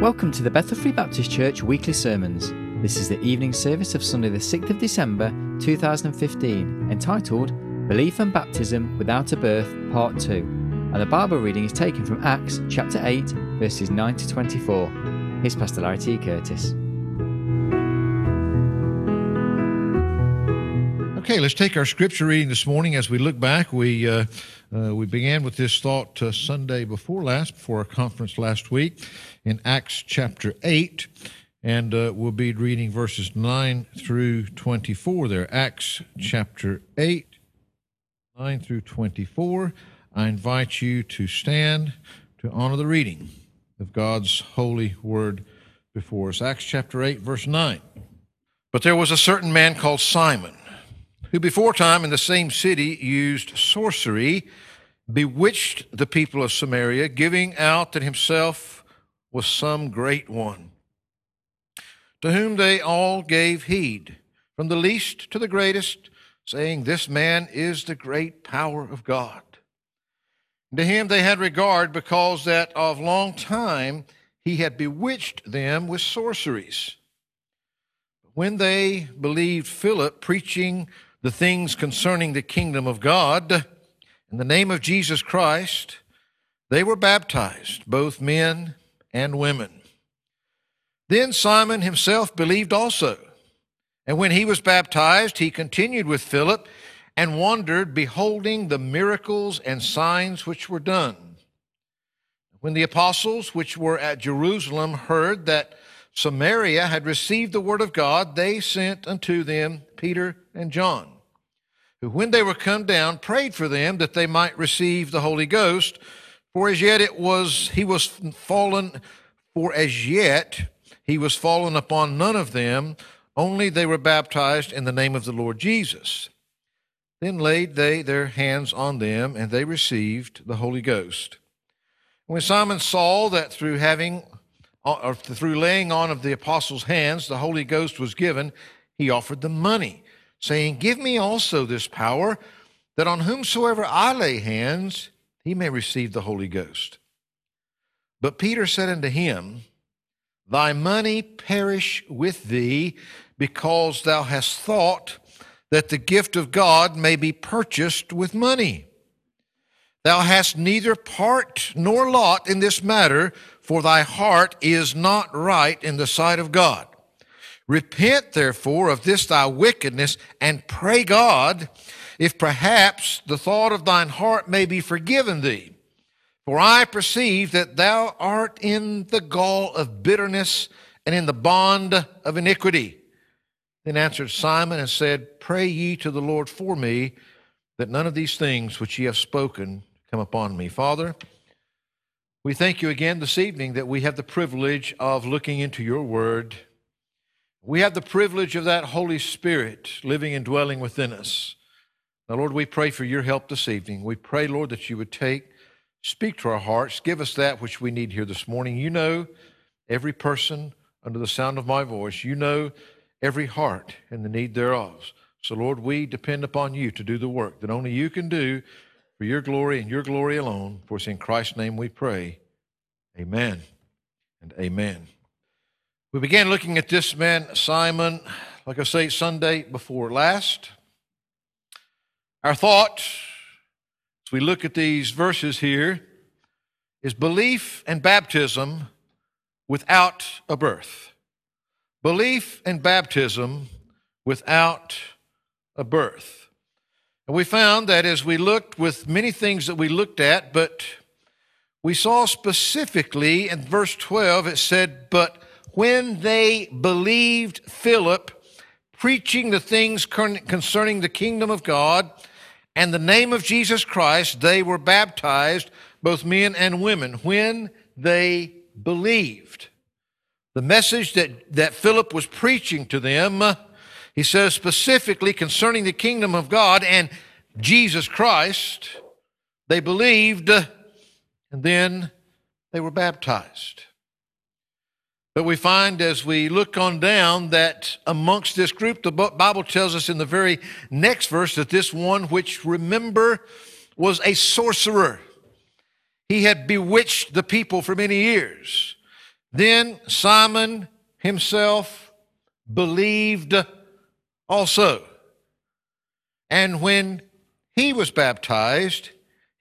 Welcome to the Bethel Free Baptist Church weekly sermons. This is the evening service of Sunday, the 6th of December 2015, entitled Belief and Baptism Without a Birth, Part 2. And the Bible reading is taken from Acts chapter 8, verses 9 to 24. Here's Pastor Larry T. Curtis. Okay, let's take our scripture reading this morning. As we look back, we uh, uh, we began with this thought uh, Sunday before last, before our conference last week, in Acts chapter eight, and uh, we'll be reading verses nine through twenty-four. There, Acts chapter eight, nine through twenty-four. I invite you to stand to honor the reading of God's holy word before us. Acts chapter eight, verse nine. But there was a certain man called Simon who before time in the same city used sorcery, bewitched the people of Samaria, giving out that himself was some great one, to whom they all gave heed, from the least to the greatest, saying, This man is the great power of God. And To him they had regard because that of long time he had bewitched them with sorceries. When they believed Philip preaching the things concerning the kingdom of God in the name of Jesus Christ, they were baptized, both men and women. Then Simon himself believed also. And when he was baptized, he continued with Philip and wondered, beholding the miracles and signs which were done. When the apostles which were at Jerusalem heard that Samaria had received the word of God, they sent unto them Peter and John, who, when they were come down, prayed for them that they might receive the Holy Ghost. For as yet it was, he was fallen, for as yet he was fallen upon none of them, only they were baptized in the name of the Lord Jesus. Then laid they their hands on them, and they received the Holy Ghost. When Simon saw that through having Uh, or through laying on of the apostles' hands, the Holy Ghost was given, he offered them money, saying, Give me also this power, that on whomsoever I lay hands, he may receive the Holy Ghost. But Peter said unto him, Thy money perish with thee, because thou hast thought that the gift of God may be purchased with money. Thou hast neither part nor lot in this matter, for thy heart is not right in the sight of God. Repent therefore of this thy wickedness, and pray God, if perhaps the thought of thine heart may be forgiven thee. For I perceive that thou art in the gall of bitterness and in the bond of iniquity. Then answered Simon and said, Pray ye to the Lord for me, that none of these things which ye have spoken come upon me. Father, we thank you again this evening that we have the privilege of looking into your word. We have the privilege of that Holy Spirit living and dwelling within us. Now, Lord, we pray for your help this evening. We pray, Lord, that you would take, speak to our hearts, give us that which we need here this morning. You know every person under the sound of my voice. You know every heart and the need thereof. So, Lord, we depend upon you to do the work that only you can do for your glory and your glory alone. For it's in Christ's name we pray. Amen and amen. We began looking at this man, Simon, like I say, Sunday before last. Our thought, as we look at these verses here, is belief and baptism without a birth. Belief and baptism without a birth. And we found that as we looked with many things that we looked at, but we saw specifically in verse 12, it said, But when they believed Philip preaching the things concerning the kingdom of God and the name of Jesus Christ, they were baptized, both men and women, when they believed. The message that, that Philip was preaching to them he says specifically concerning the kingdom of God and Jesus Christ, they believed and then they were baptized. But we find as we look on down that amongst this group, the Bible tells us in the very next verse that this one, which remember, was a sorcerer. He had bewitched the people for many years. Then Simon himself believed also. And when he was baptized,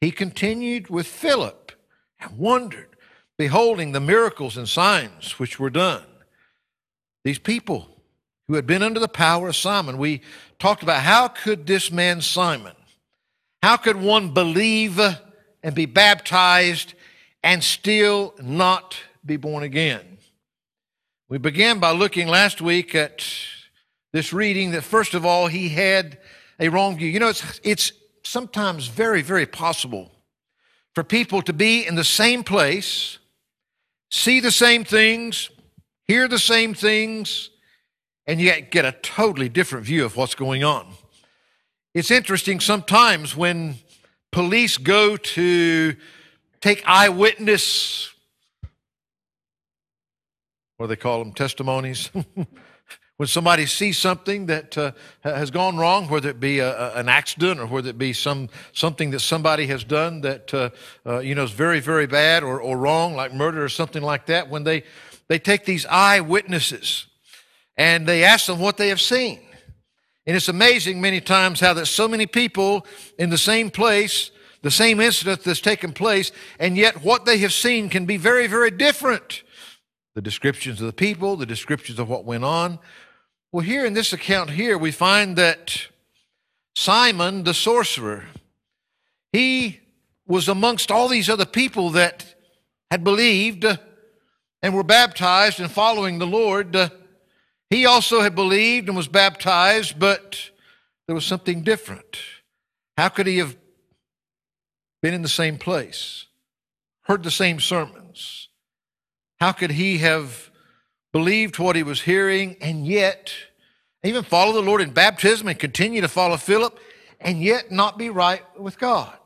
he continued with Philip and wondered, beholding the miracles and signs which were done. These people who had been under the power of Simon, we talked about how could this man Simon, how could one believe and be baptized and still not be born again? We began by looking last week at this reading that, first of all, he had a wrong view. You know, it's, it's sometimes very, very possible for people to be in the same place, see the same things, hear the same things, and yet get a totally different view of what's going on. It's interesting sometimes when police go to take eyewitness, what do they call them, testimonies? when somebody sees something that uh, has gone wrong, whether it be a, an accident or whether it be some something that somebody has done that uh, uh, you know is very very bad or, or wrong, like murder or something like that, when they they take these eyewitnesses and they ask them what they have seen, and it's amazing many times how that so many people in the same place, the same incident that's taken place, and yet what they have seen can be very very different. The descriptions of the people, the descriptions of what went on well, here in this account here, we find that Simon the sorcerer, he was amongst all these other people that had believed and were baptized and following the Lord. He also had believed and was baptized, but there was something different. How could he have been in the same place, heard the same sermons? How could he have believed what he was hearing, and yet even follow the Lord in baptism and continue to follow Philip, and yet not be right with God.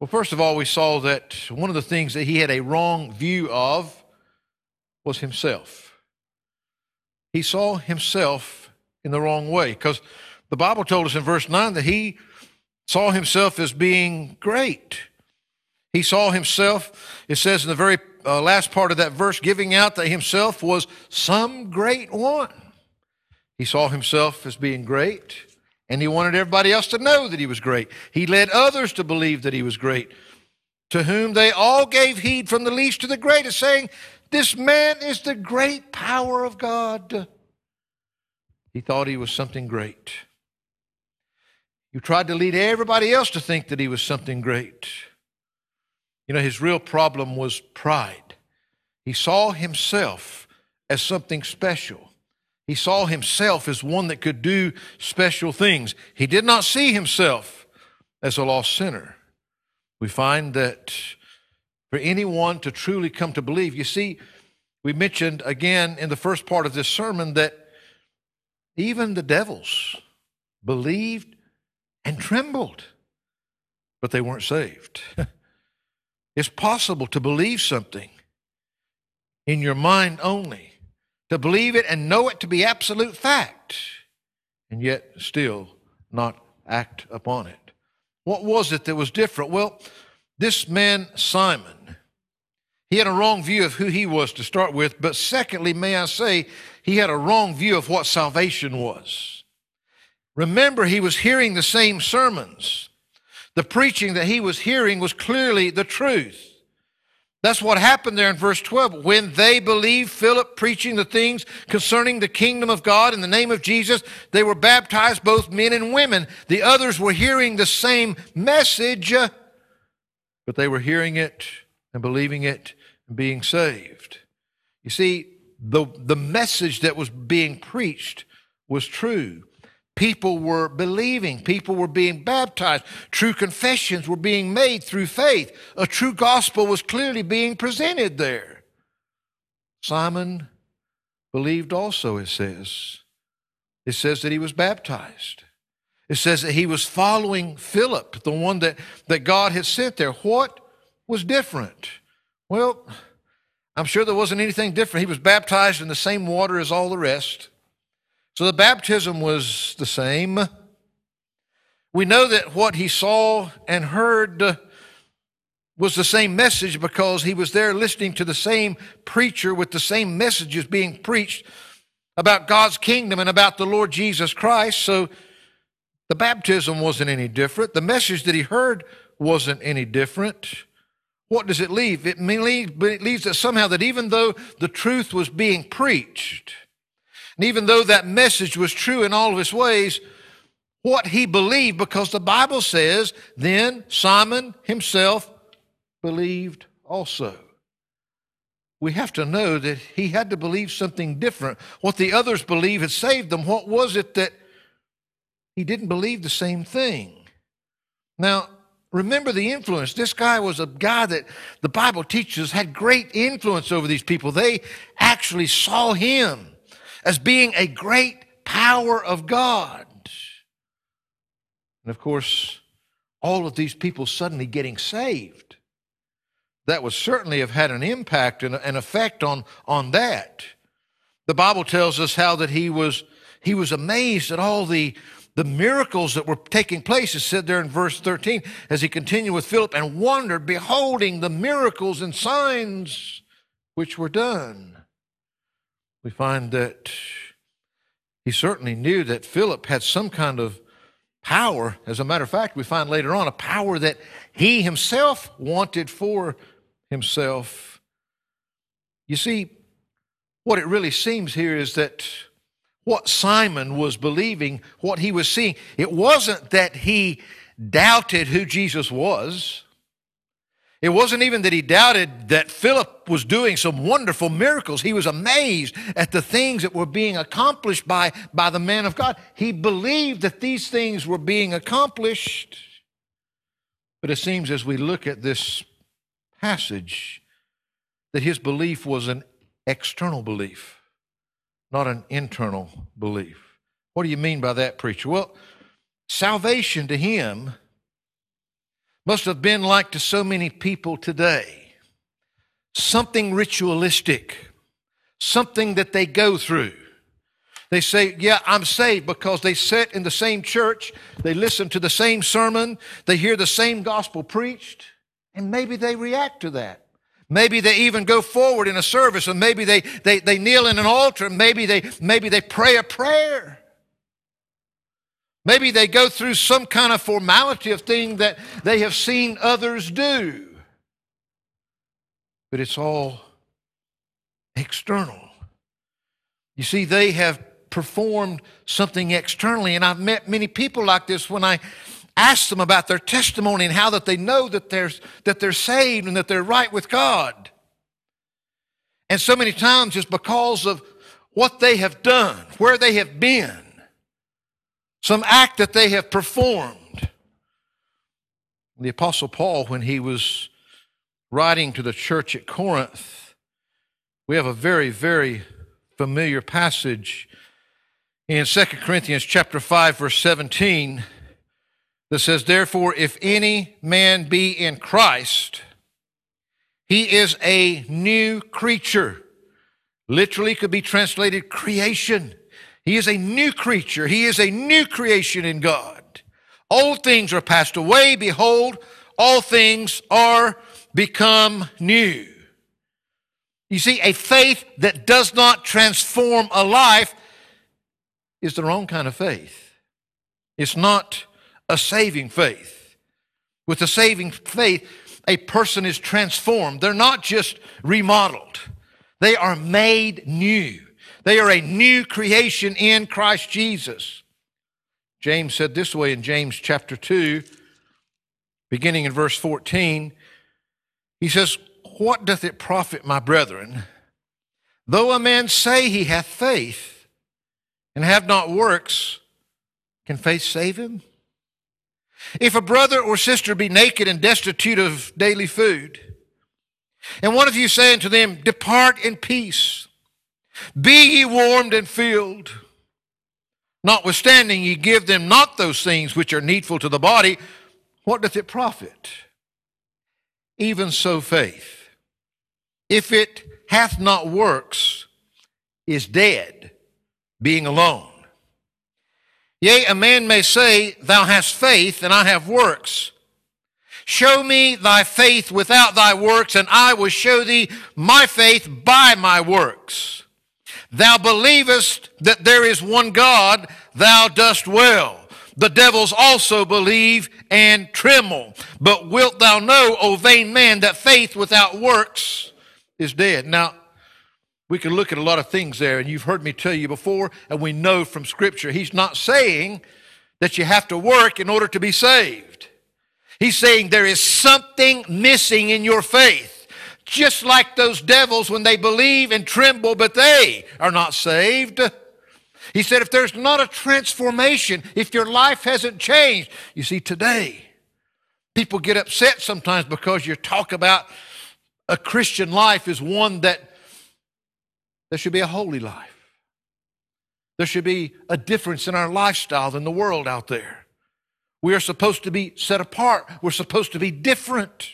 Well, first of all, we saw that one of the things that he had a wrong view of was himself. He saw himself in the wrong way because the Bible told us in verse 9 that he saw himself as being great. He saw himself, it says in the very uh, last part of that verse, giving out that himself was some great one. He saw himself as being great, and he wanted everybody else to know that he was great. He led others to believe that he was great, to whom they all gave heed from the least to the greatest, saying, This man is the great power of God. He thought he was something great. You tried to lead everybody else to think that he was something great. You know, his real problem was pride. He saw himself as something special. He saw himself as one that could do special things. He did not see himself as a lost sinner. We find that for anyone to truly come to believe, you see, we mentioned again in the first part of this sermon that even the devils believed and trembled, but they weren't saved. It's possible to believe something in your mind only, to believe it and know it to be absolute fact, and yet still not act upon it. What was it that was different? Well, this man, Simon, he had a wrong view of who he was to start with, but secondly, may I say, he had a wrong view of what salvation was. Remember, he was hearing the same sermons. The preaching that he was hearing was clearly the truth. That's what happened there in verse 12. When they believed Philip preaching the things concerning the kingdom of God in the name of Jesus, they were baptized, both men and women. The others were hearing the same message, but they were hearing it and believing it and being saved. You see, the, the message that was being preached was true. People were believing. People were being baptized. True confessions were being made through faith. A true gospel was clearly being presented there. Simon believed also, it says. It says that he was baptized. It says that he was following Philip, the one that, that God had sent there. What was different? Well, I'm sure there wasn't anything different. He was baptized in the same water as all the rest. So the baptism was the same. We know that what he saw and heard was the same message because he was there listening to the same preacher with the same messages being preached about God's kingdom and about the Lord Jesus Christ. So the baptism wasn't any different. The message that he heard wasn't any different. What does it leave? It leaves that somehow that even though the truth was being preached, and even though that message was true in all of its ways, what he believed, because the Bible says, then Simon himself believed also. We have to know that he had to believe something different. What the others believed had saved them. What was it that he didn't believe the same thing? Now, remember the influence. This guy was a guy that the Bible teaches had great influence over these people. They actually saw him as being a great power of God. And of course, all of these people suddenly getting saved. That would certainly have had an impact and an effect on, on that. The Bible tells us how that he was, he was amazed at all the, the miracles that were taking place. It said there in verse 13, as he continued with Philip and wondered, beholding the miracles and signs which were done. We find that he certainly knew that Philip had some kind of power. As a matter of fact, we find later on a power that he himself wanted for himself. You see, what it really seems here is that what Simon was believing, what he was seeing, it wasn't that he doubted who Jesus was. It wasn't even that he doubted that Philip was doing some wonderful miracles. He was amazed at the things that were being accomplished by, by the man of God. He believed that these things were being accomplished. But it seems as we look at this passage that his belief was an external belief, not an internal belief. What do you mean by that, preacher? Well, salvation to him must have been like to so many people today something ritualistic, something that they go through. They say, Yeah, I'm saved because they sit in the same church, they listen to the same sermon, they hear the same gospel preached, and maybe they react to that. Maybe they even go forward in a service, and maybe they, they, they kneel in an altar, and maybe they, maybe they pray a prayer. Maybe they go through some kind of formality of thing that they have seen others do. But it's all external. You see, they have performed something externally, and I've met many people like this when I ask them about their testimony and how that they know that they're, that they're saved and that they're right with God. And so many times it's because of what they have done, where they have been some act that they have performed. The Apostle Paul, when he was writing to the church at Corinth, we have a very, very familiar passage in 2 Corinthians chapter 5 verse 17 that says therefore if any man be in Christ he is a new creature literally could be translated creation he is a new creature. He is a new creation in God. Old things are passed away. Behold, all things are become new. You see, a faith that does not transform a life is the wrong kind of faith. It's not a saving faith. With a saving faith, a person is transformed. They're not just remodeled, they are made new. They are a new creation in Christ Jesus. James said this way in James chapter 2, beginning in verse 14. He says, What doth it profit, my brethren, though a man say he hath faith and have not works, can faith save him? If a brother or sister be naked and destitute of daily food, and one of you say unto them, Depart in peace, be ye warmed and filled. Notwithstanding, ye give them not those things which are needful to the body. What doth it profit? Even so, faith, if it hath not works, is dead, being alone. Yea, a man may say, Thou hast faith, and I have works. Show me thy faith without thy works, and I will show thee my faith by my works. Thou believest that there is one God, thou dost well. The devils also believe and tremble. But wilt thou know, O vain man, that faith without works is dead? Now, we can look at a lot of things there, and you've heard me tell you before, and we know from Scripture, he's not saying that you have to work in order to be saved. He's saying there is something missing in your faith. Just like those devils when they believe and tremble, but they are not saved. He said, if there's not a transformation, if your life hasn't changed, you see, today, people get upset sometimes because you talk about a Christian life is one that there should be a holy life. There should be a difference in our lifestyle than the world out there. We are supposed to be set apart. We're supposed to be different.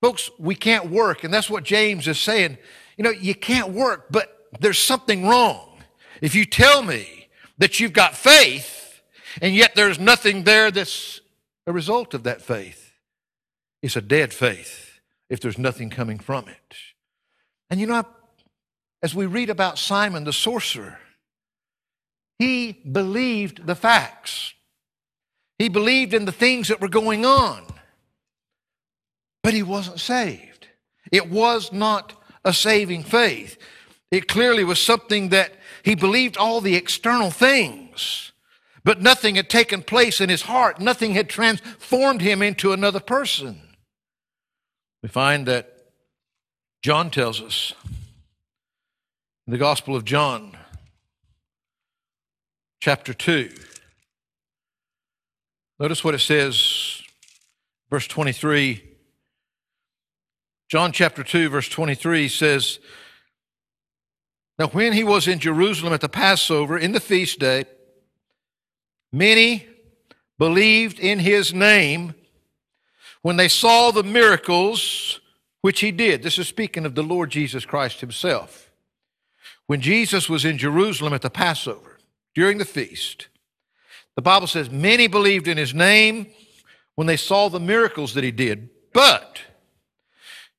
Folks, we can't work, and that's what James is saying. You know, you can't work, but there's something wrong. If you tell me that you've got faith, and yet there's nothing there that's a result of that faith, it's a dead faith if there's nothing coming from it. And you know, as we read about Simon the sorcerer, he believed the facts. He believed in the things that were going on, but he wasn't saved. It was not a saving faith. It clearly was something that he believed all the external things, but nothing had taken place in his heart. Nothing had transformed him into another person. We find that John tells us in the Gospel of John, chapter 2. Notice what it says, verse 23. John chapter 2, verse 23 says, now, when he was in Jerusalem at the Passover in the feast day, many believed in his name when they saw the miracles which he did. This is speaking of the Lord Jesus Christ himself. When Jesus was in Jerusalem at the Passover during the feast, the Bible says many believed in his name when they saw the miracles that he did. But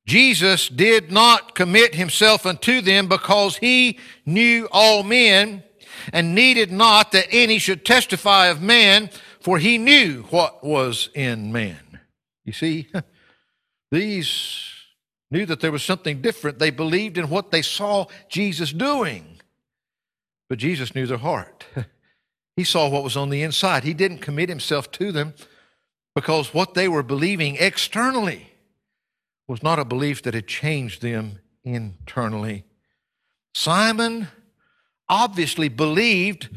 Jesus did not commit himself unto them because he knew all men and needed not that any should testify of man, for he knew what was in man. You see, these knew that there was something different. They believed in what they saw Jesus doing. But Jesus knew their heart. He saw what was on the inside. He didn't commit himself to them because what they were believing externally was not a belief that had changed them internally. Simon obviously believed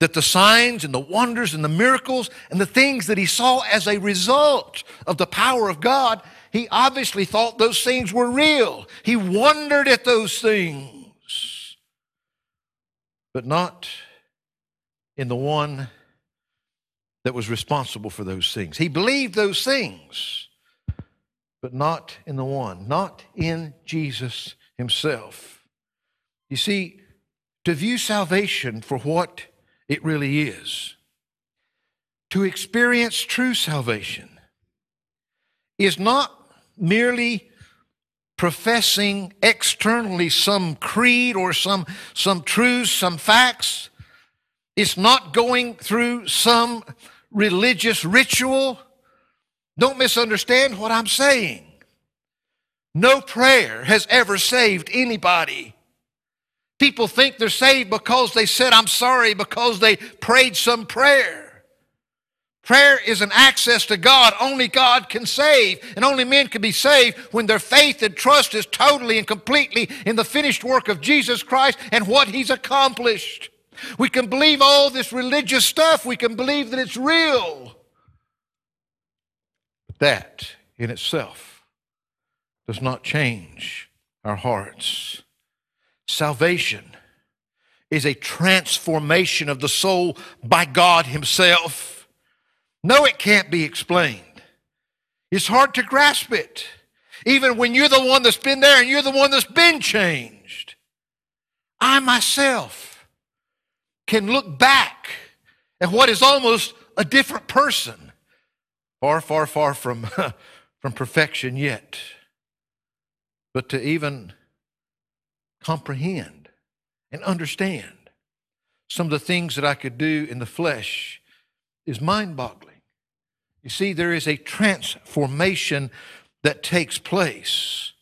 that the signs and the wonders and the miracles and the things that he saw as a result of the power of God, he obviously thought those things were real. He wondered at those things, but not in the one that was responsible for those things. He believed those things but not in the one, not in Jesus himself. You see, to view salvation for what it really is, to experience true salvation, is not merely professing externally some creed or some, some truths, some facts. It's not going through some religious ritual don't misunderstand what I'm saying. No prayer has ever saved anybody. People think they're saved because they said, I'm sorry, because they prayed some prayer. Prayer is an access to God. Only God can save, and only men can be saved when their faith and trust is totally and completely in the finished work of Jesus Christ and what He's accomplished. We can believe all this religious stuff, we can believe that it's real. That in itself does not change our hearts. Salvation is a transformation of the soul by God Himself. No, it can't be explained. It's hard to grasp it, even when you're the one that's been there and you're the one that's been changed. I myself can look back at what is almost a different person far, far, far from, from perfection yet. But to even comprehend and understand some of the things that I could do in the flesh is mind boggling. You see, there is a transformation that takes place.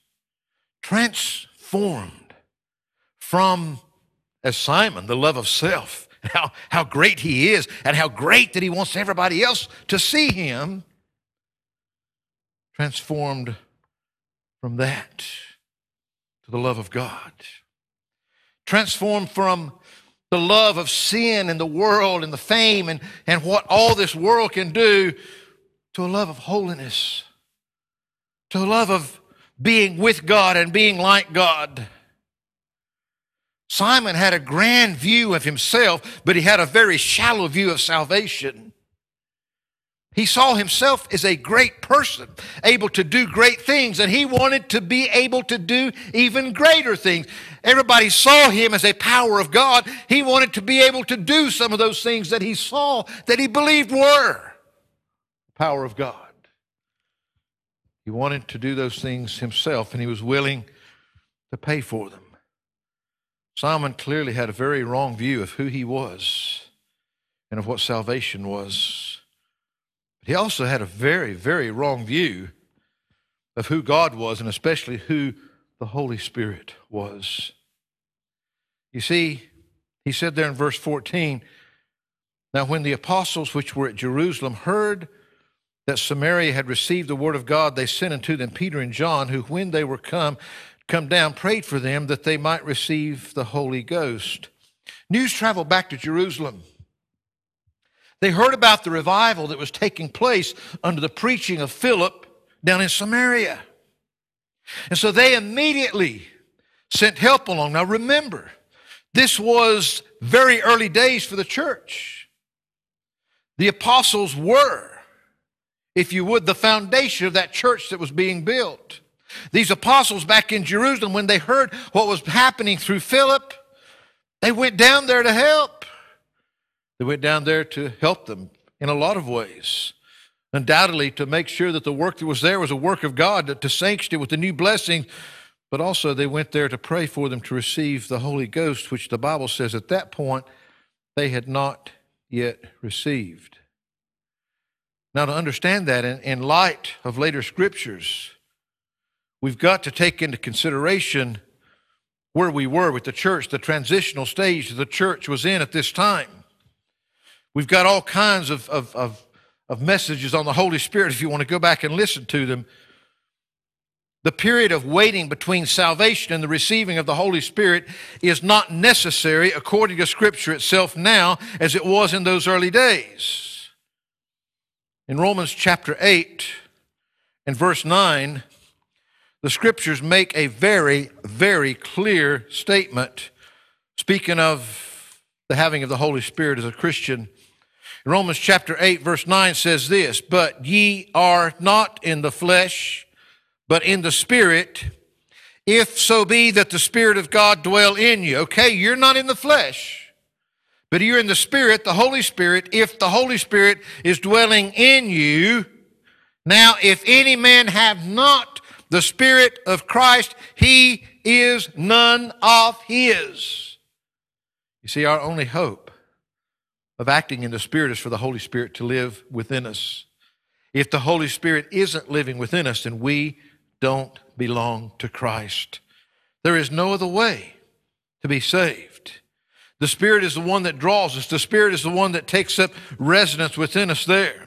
Transformed from, as Simon, the love of self, how, how great he is, and how great that he wants everybody else to see him. Transformed from that to the love of God. Transformed from the love of sin and the world and the fame and, and what all this world can do to a love of holiness, to a love of being with God and being like God. Simon had a grand view of himself, but he had a very shallow view of salvation. He saw himself as a great person, able to do great things, and he wanted to be able to do even greater things. Everybody saw him as a power of God. He wanted to be able to do some of those things that he saw that he believed were the power of God. He wanted to do those things himself, and he was willing to pay for them. Simon clearly had a very wrong view of who he was and of what salvation was. But he also had a very, very wrong view of who God was and especially who the Holy Spirit was. You see, he said there in verse 14, Now when the apostles which were at Jerusalem heard that Samaria had received the word of God, they sent unto them Peter and John, who when they were come, come down, prayed for them that they might receive the Holy Ghost. News traveled back to Jerusalem. They heard about the revival that was taking place under the preaching of Philip down in Samaria. And so they immediately sent help along. Now remember, this was very early days for the church. The apostles were, if you would, the foundation of that church that was being built. These apostles back in Jerusalem, when they heard what was happening through Philip, they went down there to help. They went down there to help them in a lot of ways. Undoubtedly, to make sure that the work that was there was a work of God, to, to sanction it with the new blessing, but also they went there to pray for them to receive the Holy Ghost, which the Bible says at that point they had not yet received. Now, to understand that in, in light of later scriptures, we've got to take into consideration where we were with the church, the transitional stage the church was in at this time. We've got all kinds of, of, of, of messages on the Holy Spirit if you want to go back and listen to them. The period of waiting between salvation and the receiving of the Holy Spirit is not necessary according to Scripture itself now as it was in those early days. In Romans chapter 8 and verse 9, the Scriptures make a very, very clear statement speaking of the having of the Holy Spirit as a Christian Romans chapter 8, verse 9 says this But ye are not in the flesh, but in the Spirit, if so be that the Spirit of God dwell in you. Okay, you're not in the flesh, but you're in the Spirit, the Holy Spirit, if the Holy Spirit is dwelling in you. Now, if any man have not the Spirit of Christ, he is none of his. You see, our only hope of acting in the Spirit is for the Holy Spirit to live within us. If the Holy Spirit isn't living within us, then we don't belong to Christ. There is no other way to be saved. The Spirit is the one that draws us. The Spirit is the one that takes up residence within us there.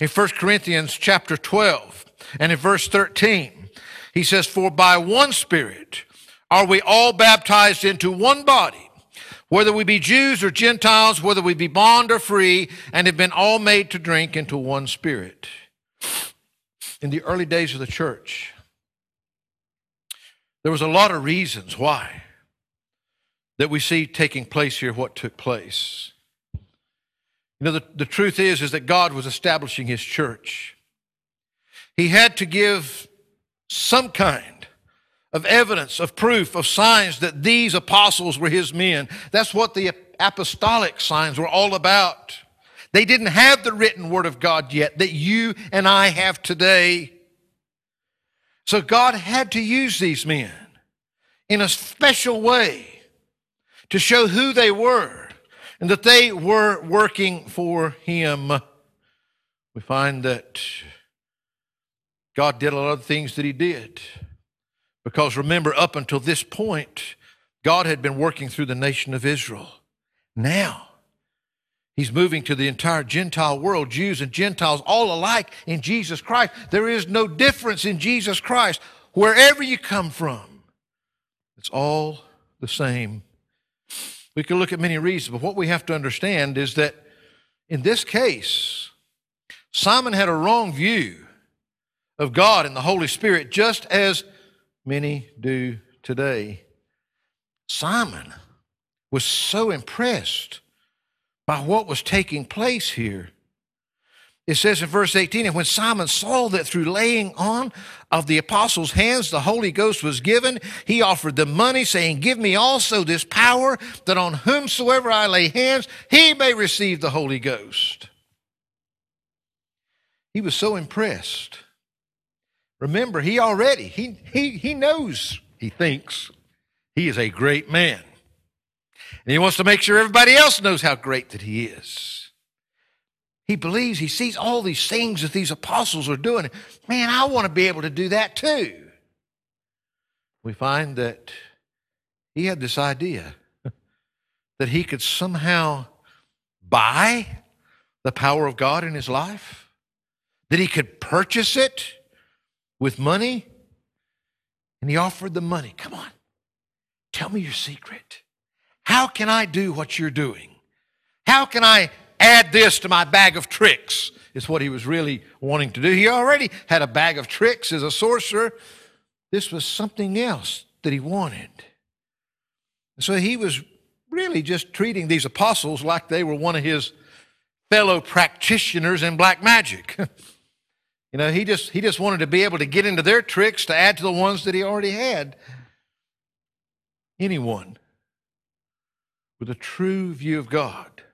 In 1 Corinthians chapter 12 and in verse 13, he says, For by one Spirit are we all baptized into one body whether we be Jews or Gentiles, whether we be bond or free, and have been all made to drink into one spirit. In the early days of the church, there was a lot of reasons why that we see taking place here what took place. You know, the, the truth is, is that God was establishing his church. He had to give some kind of evidence, of proof, of signs that these apostles were his men. That's what the apostolic signs were all about. They didn't have the written word of God yet that you and I have today. So God had to use these men in a special way to show who they were and that they were working for Him. We find that God did a lot of things that He did. Because remember, up until this point, God had been working through the nation of Israel. Now, He's moving to the entire Gentile world, Jews and Gentiles, all alike in Jesus Christ. There is no difference in Jesus Christ. Wherever you come from, it's all the same. We could look at many reasons, but what we have to understand is that in this case, Simon had a wrong view of God and the Holy Spirit, just as many do today. Simon was so impressed by what was taking place here. It says in verse 18, and when Simon saw that through laying on of the apostles' hands the Holy Ghost was given, he offered them money, saying, Give me also this power, that on whomsoever I lay hands, he may receive the Holy Ghost. He was so impressed. Remember, he already, he, he, he knows, he thinks, he is a great man. And he wants to make sure everybody else knows how great that he is. He believes, he sees all these things that these apostles are doing. Man, I want to be able to do that too. We find that he had this idea that he could somehow buy the power of God in his life, that he could purchase it with money. And he offered the money. Come on, tell me your secret. How can I do what you're doing? How can I add this to my bag of tricks? Is what he was really wanting to do. He already had a bag of tricks as a sorcerer. This was something else that he wanted. So he was really just treating these apostles like they were one of his fellow practitioners in black magic. you know, he just he just wanted to be able to get into their tricks to add to the ones that he already had. Anyone with a true view of God,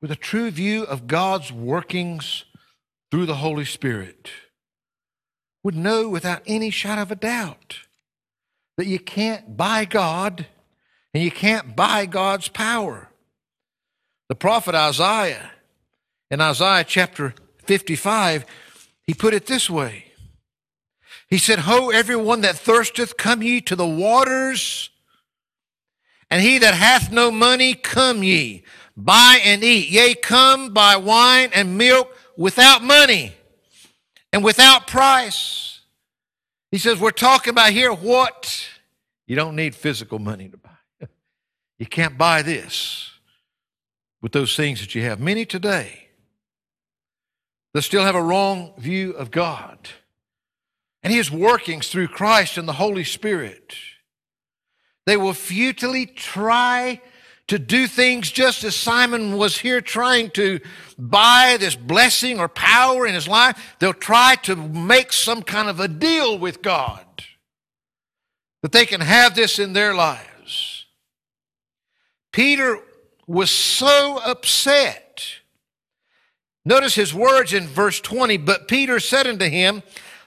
with a true view of God's workings through the Holy Spirit, would know without any shadow of a doubt that you can't buy God and you can't buy God's power. The prophet Isaiah, in Isaiah chapter 55, he put it this way. He said, Ho, everyone that thirsteth, come ye to the waters and he that hath no money, come ye, buy and eat. Yea, come buy wine and milk without money and without price. He says, We're talking about here what? You don't need physical money to buy. You can't buy this with those things that you have. Many today that still have a wrong view of God and His workings through Christ and the Holy Spirit. They will futilely try to do things just as Simon was here trying to buy this blessing or power in his life. They'll try to make some kind of a deal with God that they can have this in their lives. Peter was so upset. Notice his words in verse 20. But Peter said unto him,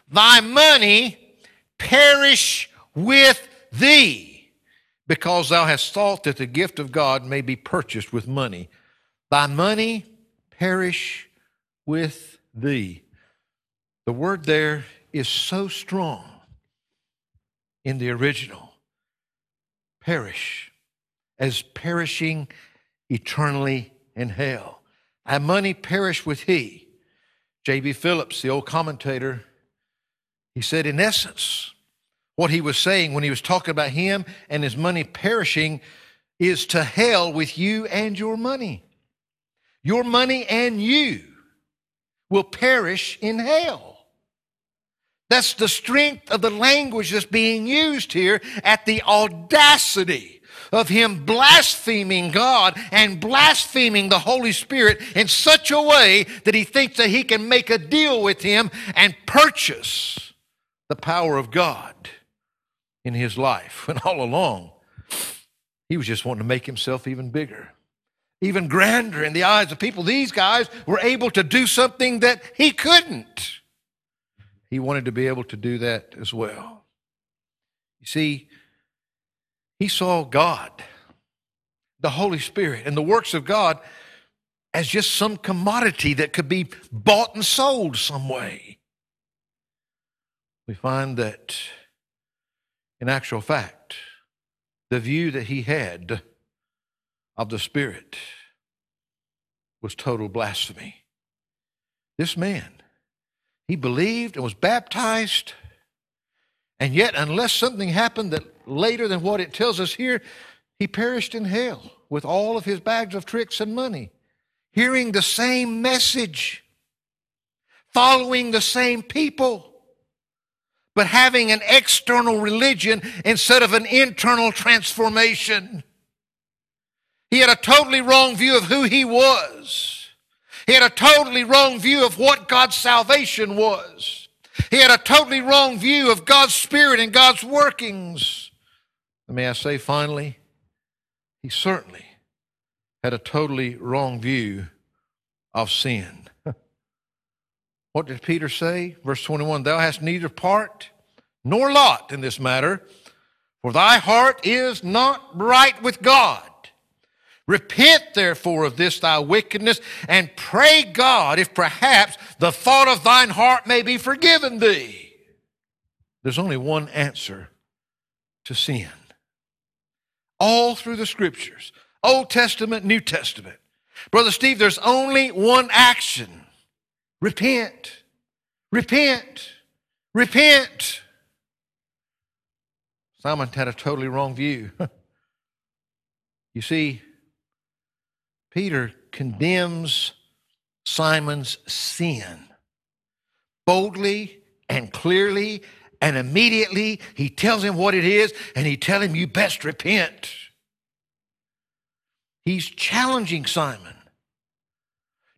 Thy money perish with thee because thou hast thought that the gift of God may be purchased with money. Thy money perish with thee. The word there is so strong in the original. Perish, as perishing eternally in hell. Thy money perish with he. J.B. Phillips, the old commentator, he said, in essence, what he was saying when he was talking about him and his money perishing is to hell with you and your money. Your money and you will perish in hell. That's the strength of the language that's being used here at the audacity of him blaspheming God and blaspheming the Holy Spirit in such a way that he thinks that he can make a deal with him and purchase the power of God in his life. And all along, he was just wanting to make himself even bigger. even grander in the eyes of people. These guys were able to do something that he couldn't. He wanted to be able to do that as well. You see, he saw God, the Holy Spirit, and the works of God as just some commodity that could be bought and sold some way. We find that, in actual fact, the view that he had of the Spirit was total blasphemy. This man, he believed and was baptized, and yet, unless something happened that later than what it tells us here, he perished in hell with all of his bags of tricks and money, hearing the same message, following the same people but having an external religion instead of an internal transformation. He had a totally wrong view of who he was. He had a totally wrong view of what God's salvation was. He had a totally wrong view of God's Spirit and God's workings. May I say finally, he certainly had a totally wrong view of sin. What did Peter say? Verse 21 Thou hast neither part nor lot in this matter, for thy heart is not right with God. Repent therefore of this thy wickedness, and pray God if perhaps the thought of thine heart may be forgiven thee. There's only one answer to sin. All through the scriptures, Old Testament, New Testament. Brother Steve, there's only one action Repent. Repent. Repent. Simon had a totally wrong view. you see, Peter condemns Simon's sin boldly and clearly and immediately. He tells him what it is and he tells him, You best repent. He's challenging Simon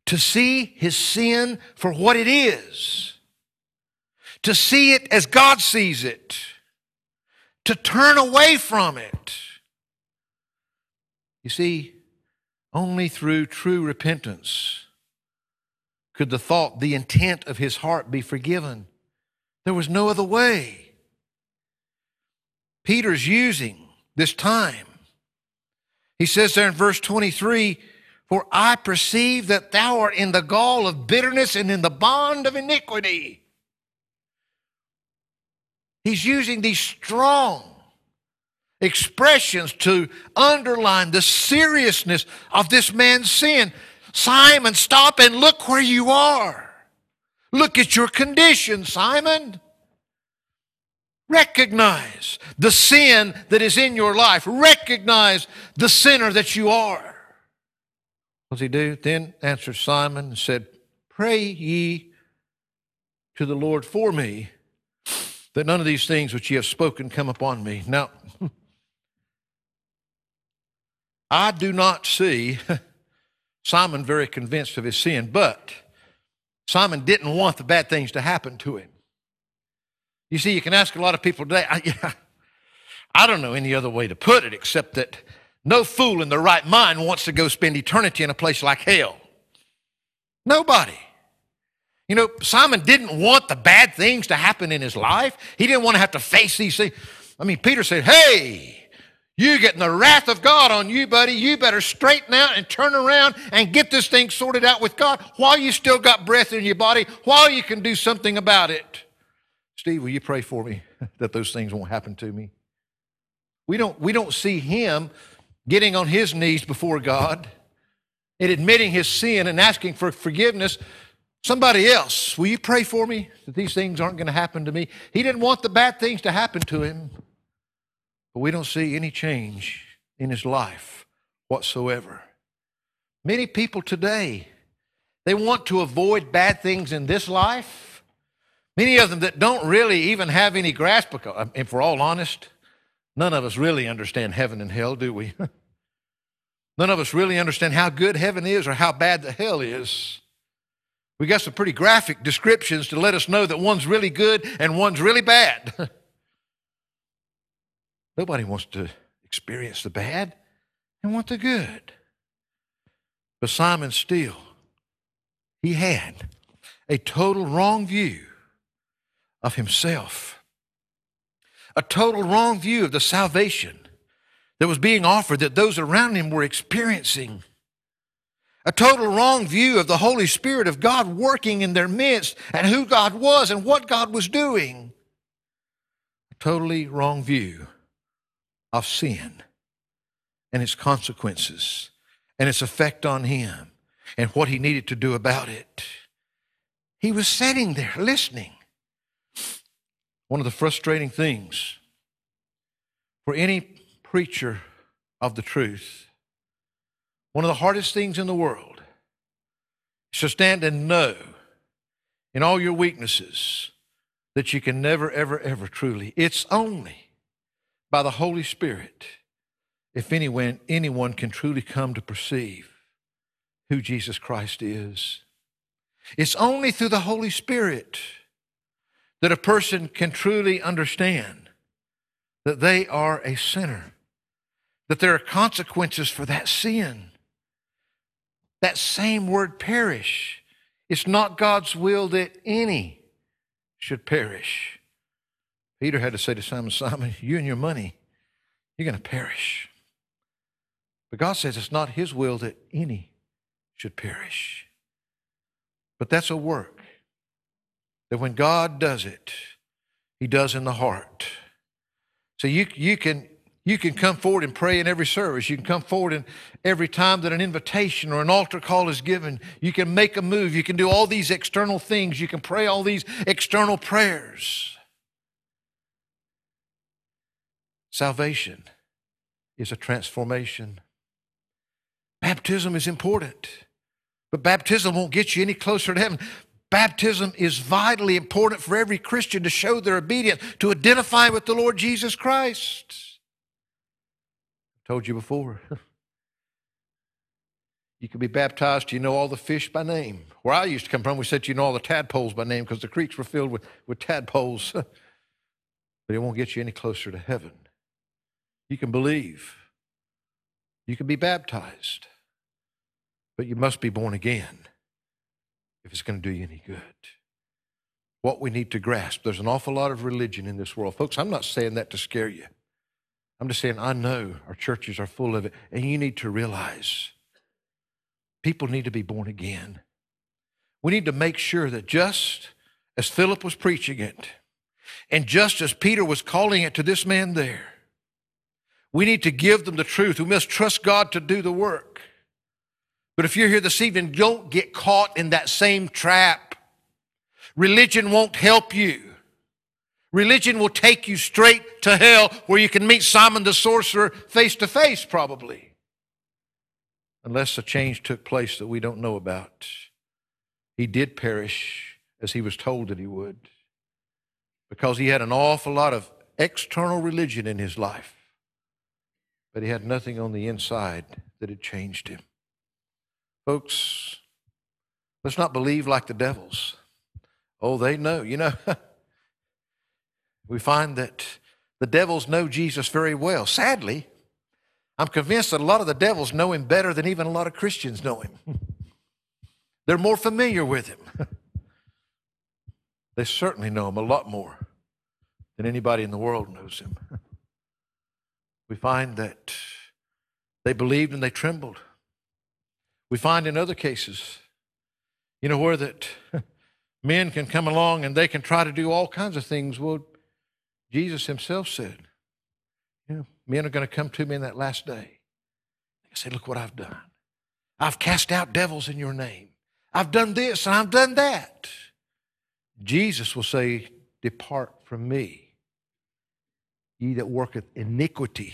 to see his sin for what it is, to see it as God sees it, to turn away from it. You see, only through true repentance could the thought, the intent of his heart be forgiven. There was no other way. Peter's using this time. He says there in verse 23 for I perceive that thou art in the gall of bitterness and in the bond of iniquity. He's using these strong expressions to underline the seriousness of this man's sin. Simon, stop and look where you are. Look at your condition, Simon. Recognize the sin that is in your life. Recognize the sinner that you are. What does he do? Then answered Simon and said, Pray ye to the Lord for me, that none of these things which ye have spoken come upon me. Now, I do not see Simon very convinced of his sin, but Simon didn't want the bad things to happen to him. You see, you can ask a lot of people today, I, I don't know any other way to put it except that no fool in their right mind wants to go spend eternity in a place like hell. Nobody. You know, Simon didn't want the bad things to happen in his life. He didn't want to have to face these things. I mean, Peter said, Hey, you getting the wrath of God on you, buddy. You better straighten out and turn around and get this thing sorted out with God while you still got breath in your body, while you can do something about it. Steve, will you pray for me that those things won't happen to me? We don't, we don't see him getting on his knees before God and admitting his sin and asking for forgiveness. Somebody else, will you pray for me that these things aren't going to happen to me? He didn't want the bad things to happen to him, but we don't see any change in his life whatsoever. Many people today, they want to avoid bad things in this life. Many of them that don't really even have any grasp, because, and for all honest, None of us really understand heaven and hell, do we? None of us really understand how good heaven is or how bad the hell is. We got some pretty graphic descriptions to let us know that one's really good and one's really bad. Nobody wants to experience the bad and want the good. But Simon still, he had a total wrong view of himself, a total wrong view of the salvation that was being offered that those around him were experiencing. A total wrong view of the Holy Spirit of God working in their midst and who God was and what God was doing. A totally wrong view of sin and its consequences and its effect on him and what he needed to do about it. He was sitting there listening. One of the frustrating things for any preacher of the truth, one of the hardest things in the world is to stand and know in all your weaknesses that you can never, ever, ever truly. It's only by the Holy Spirit if anyone, anyone can truly come to perceive who Jesus Christ is. It's only through the Holy Spirit that a person can truly understand that they are a sinner, that there are consequences for that sin. That same word perish. It's not God's will that any should perish. Peter had to say to Simon, Simon, you and your money, you're going to perish. But God says it's not His will that any should perish. But that's a work that when God does it, He does in the heart. So you, you, can, you can come forward and pray in every service. You can come forward in every time that an invitation or an altar call is given. You can make a move. You can do all these external things. You can pray all these external prayers. Salvation is a transformation. Baptism is important, but baptism won't get you any closer to heaven. Baptism is vitally important for every Christian to show their obedience, to identify with the Lord Jesus Christ. I told you before. You can be baptized, you know all the fish by name. Where I used to come from, we said you know all the tadpoles by name because the creeks were filled with, with tadpoles. but it won't get you any closer to heaven. You can believe, you can be baptized, but you must be born again if it's going to do you any good. What we need to grasp there's an awful lot of religion in this world. Folks, I'm not saying that to scare you. I'm just saying I know our churches are full of it, and you need to realize people need to be born again. We need to make sure that just as Philip was preaching it, and just as Peter was calling it to this man there, we need to give them the truth. We must trust God to do the work. But if you're here this evening, don't get caught in that same trap. Religion won't help you. Religion will take you straight to hell where you can meet Simon the sorcerer face to face, probably. Unless a change took place that we don't know about. He did perish as he was told that he would because he had an awful lot of external religion in his life, but he had nothing on the inside that had changed him. Folks, let's not believe like the devils. Oh, they know. You know, we find that the devils know Jesus very well. Sadly, I'm convinced that a lot of the devils know him better than even a lot of Christians know him. They're more familiar with him. they certainly know him a lot more than anybody in the world knows him. We find that they believed and they trembled. We find in other cases, you know, where that men can come along and they can try to do all kinds of things. Well, Jesus himself said, you know, men are going to come to me in that last day. They say, look what I've done. I've cast out devils in your name. I've done this and I've done that. Jesus will say, Depart from me, ye that worketh iniquity.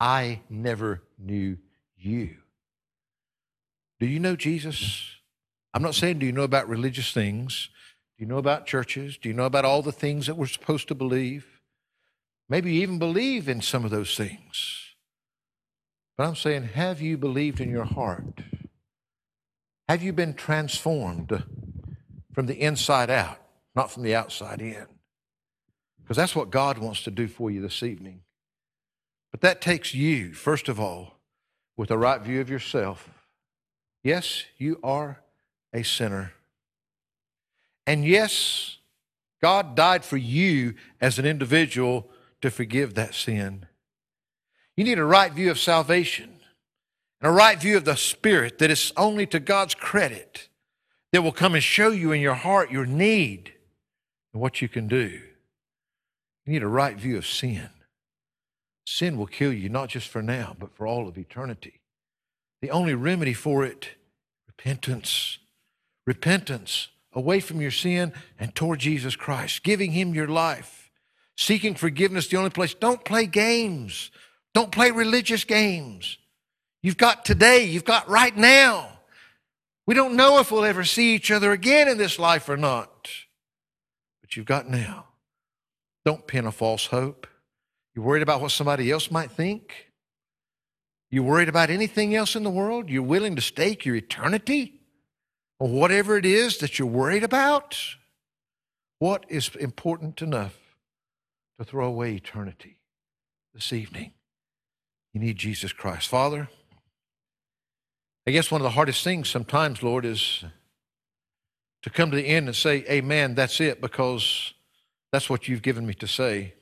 I never knew you. Do you know Jesus? I'm not saying, do you know about religious things? Do you know about churches? Do you know about all the things that we're supposed to believe? Maybe you even believe in some of those things. But I'm saying, have you believed in your heart? Have you been transformed from the inside out, not from the outside in? Because that's what God wants to do for you this evening. But that takes you, first of all, with a right view of yourself Yes, you are a sinner. And yes, God died for you as an individual to forgive that sin. You need a right view of salvation and a right view of the Spirit that is only to God's credit that will come and show you in your heart your need and what you can do. You need a right view of sin. Sin will kill you, not just for now, but for all of eternity. The only remedy for it, repentance. Repentance away from your sin and toward Jesus Christ, giving Him your life, seeking forgiveness, the only place. Don't play games. Don't play religious games. You've got today, you've got right now. We don't know if we'll ever see each other again in this life or not, but you've got now. Don't pin a false hope. You're worried about what somebody else might think? You're worried about anything else in the world? You're willing to stake your eternity or whatever it is that you're worried about? What is important enough to throw away eternity this evening? You need Jesus Christ. Father, I guess one of the hardest things sometimes, Lord, is to come to the end and say, Amen, that's it, because that's what you've given me to say.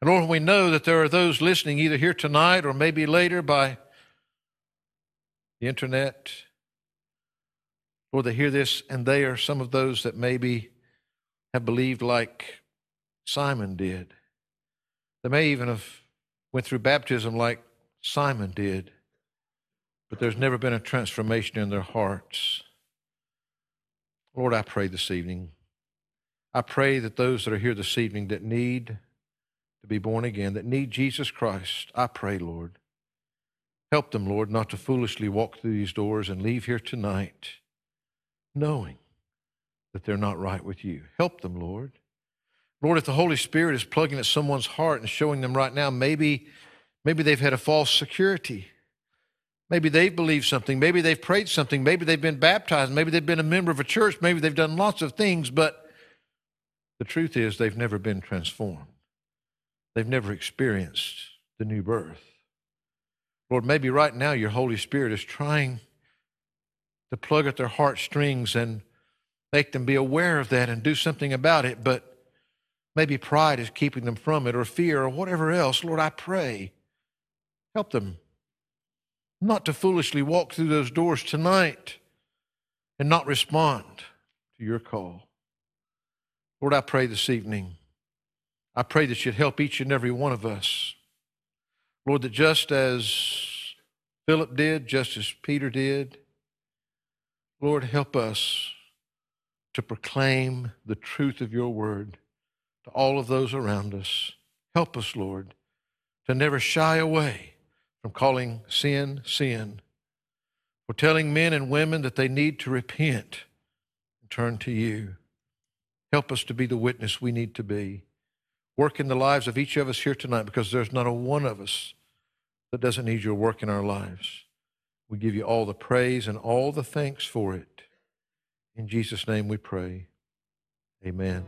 And Lord, we know that there are those listening either here tonight or maybe later by the internet. Lord, they hear this and they are some of those that maybe have believed like Simon did. They may even have went through baptism like Simon did but there's never been a transformation in their hearts. Lord, I pray this evening. I pray that those that are here this evening that need to be born again, that need Jesus Christ, I pray, Lord, help them, Lord, not to foolishly walk through these doors and leave here tonight knowing that they're not right with you. Help them, Lord. Lord, if the Holy Spirit is plugging at someone's heart and showing them right now, maybe, maybe they've had a false security. Maybe they've believed something. Maybe they've prayed something. Maybe they've been baptized. Maybe they've been a member of a church. Maybe they've done lots of things, but the truth is they've never been transformed. They've never experienced the new birth. Lord, maybe right now your Holy Spirit is trying to plug at their heartstrings and make them be aware of that and do something about it, but maybe pride is keeping them from it or fear or whatever else. Lord, I pray, help them not to foolishly walk through those doors tonight and not respond to your call. Lord, I pray this evening, I pray that you'd help each and every one of us. Lord, that just as Philip did, just as Peter did, Lord, help us to proclaim the truth of your word to all of those around us. Help us, Lord, to never shy away from calling sin sin, for telling men and women that they need to repent and turn to you. Help us to be the witness we need to be. Work in the lives of each of us here tonight because there's not a one of us that doesn't need your work in our lives. We give you all the praise and all the thanks for it. In Jesus' name we pray. Amen.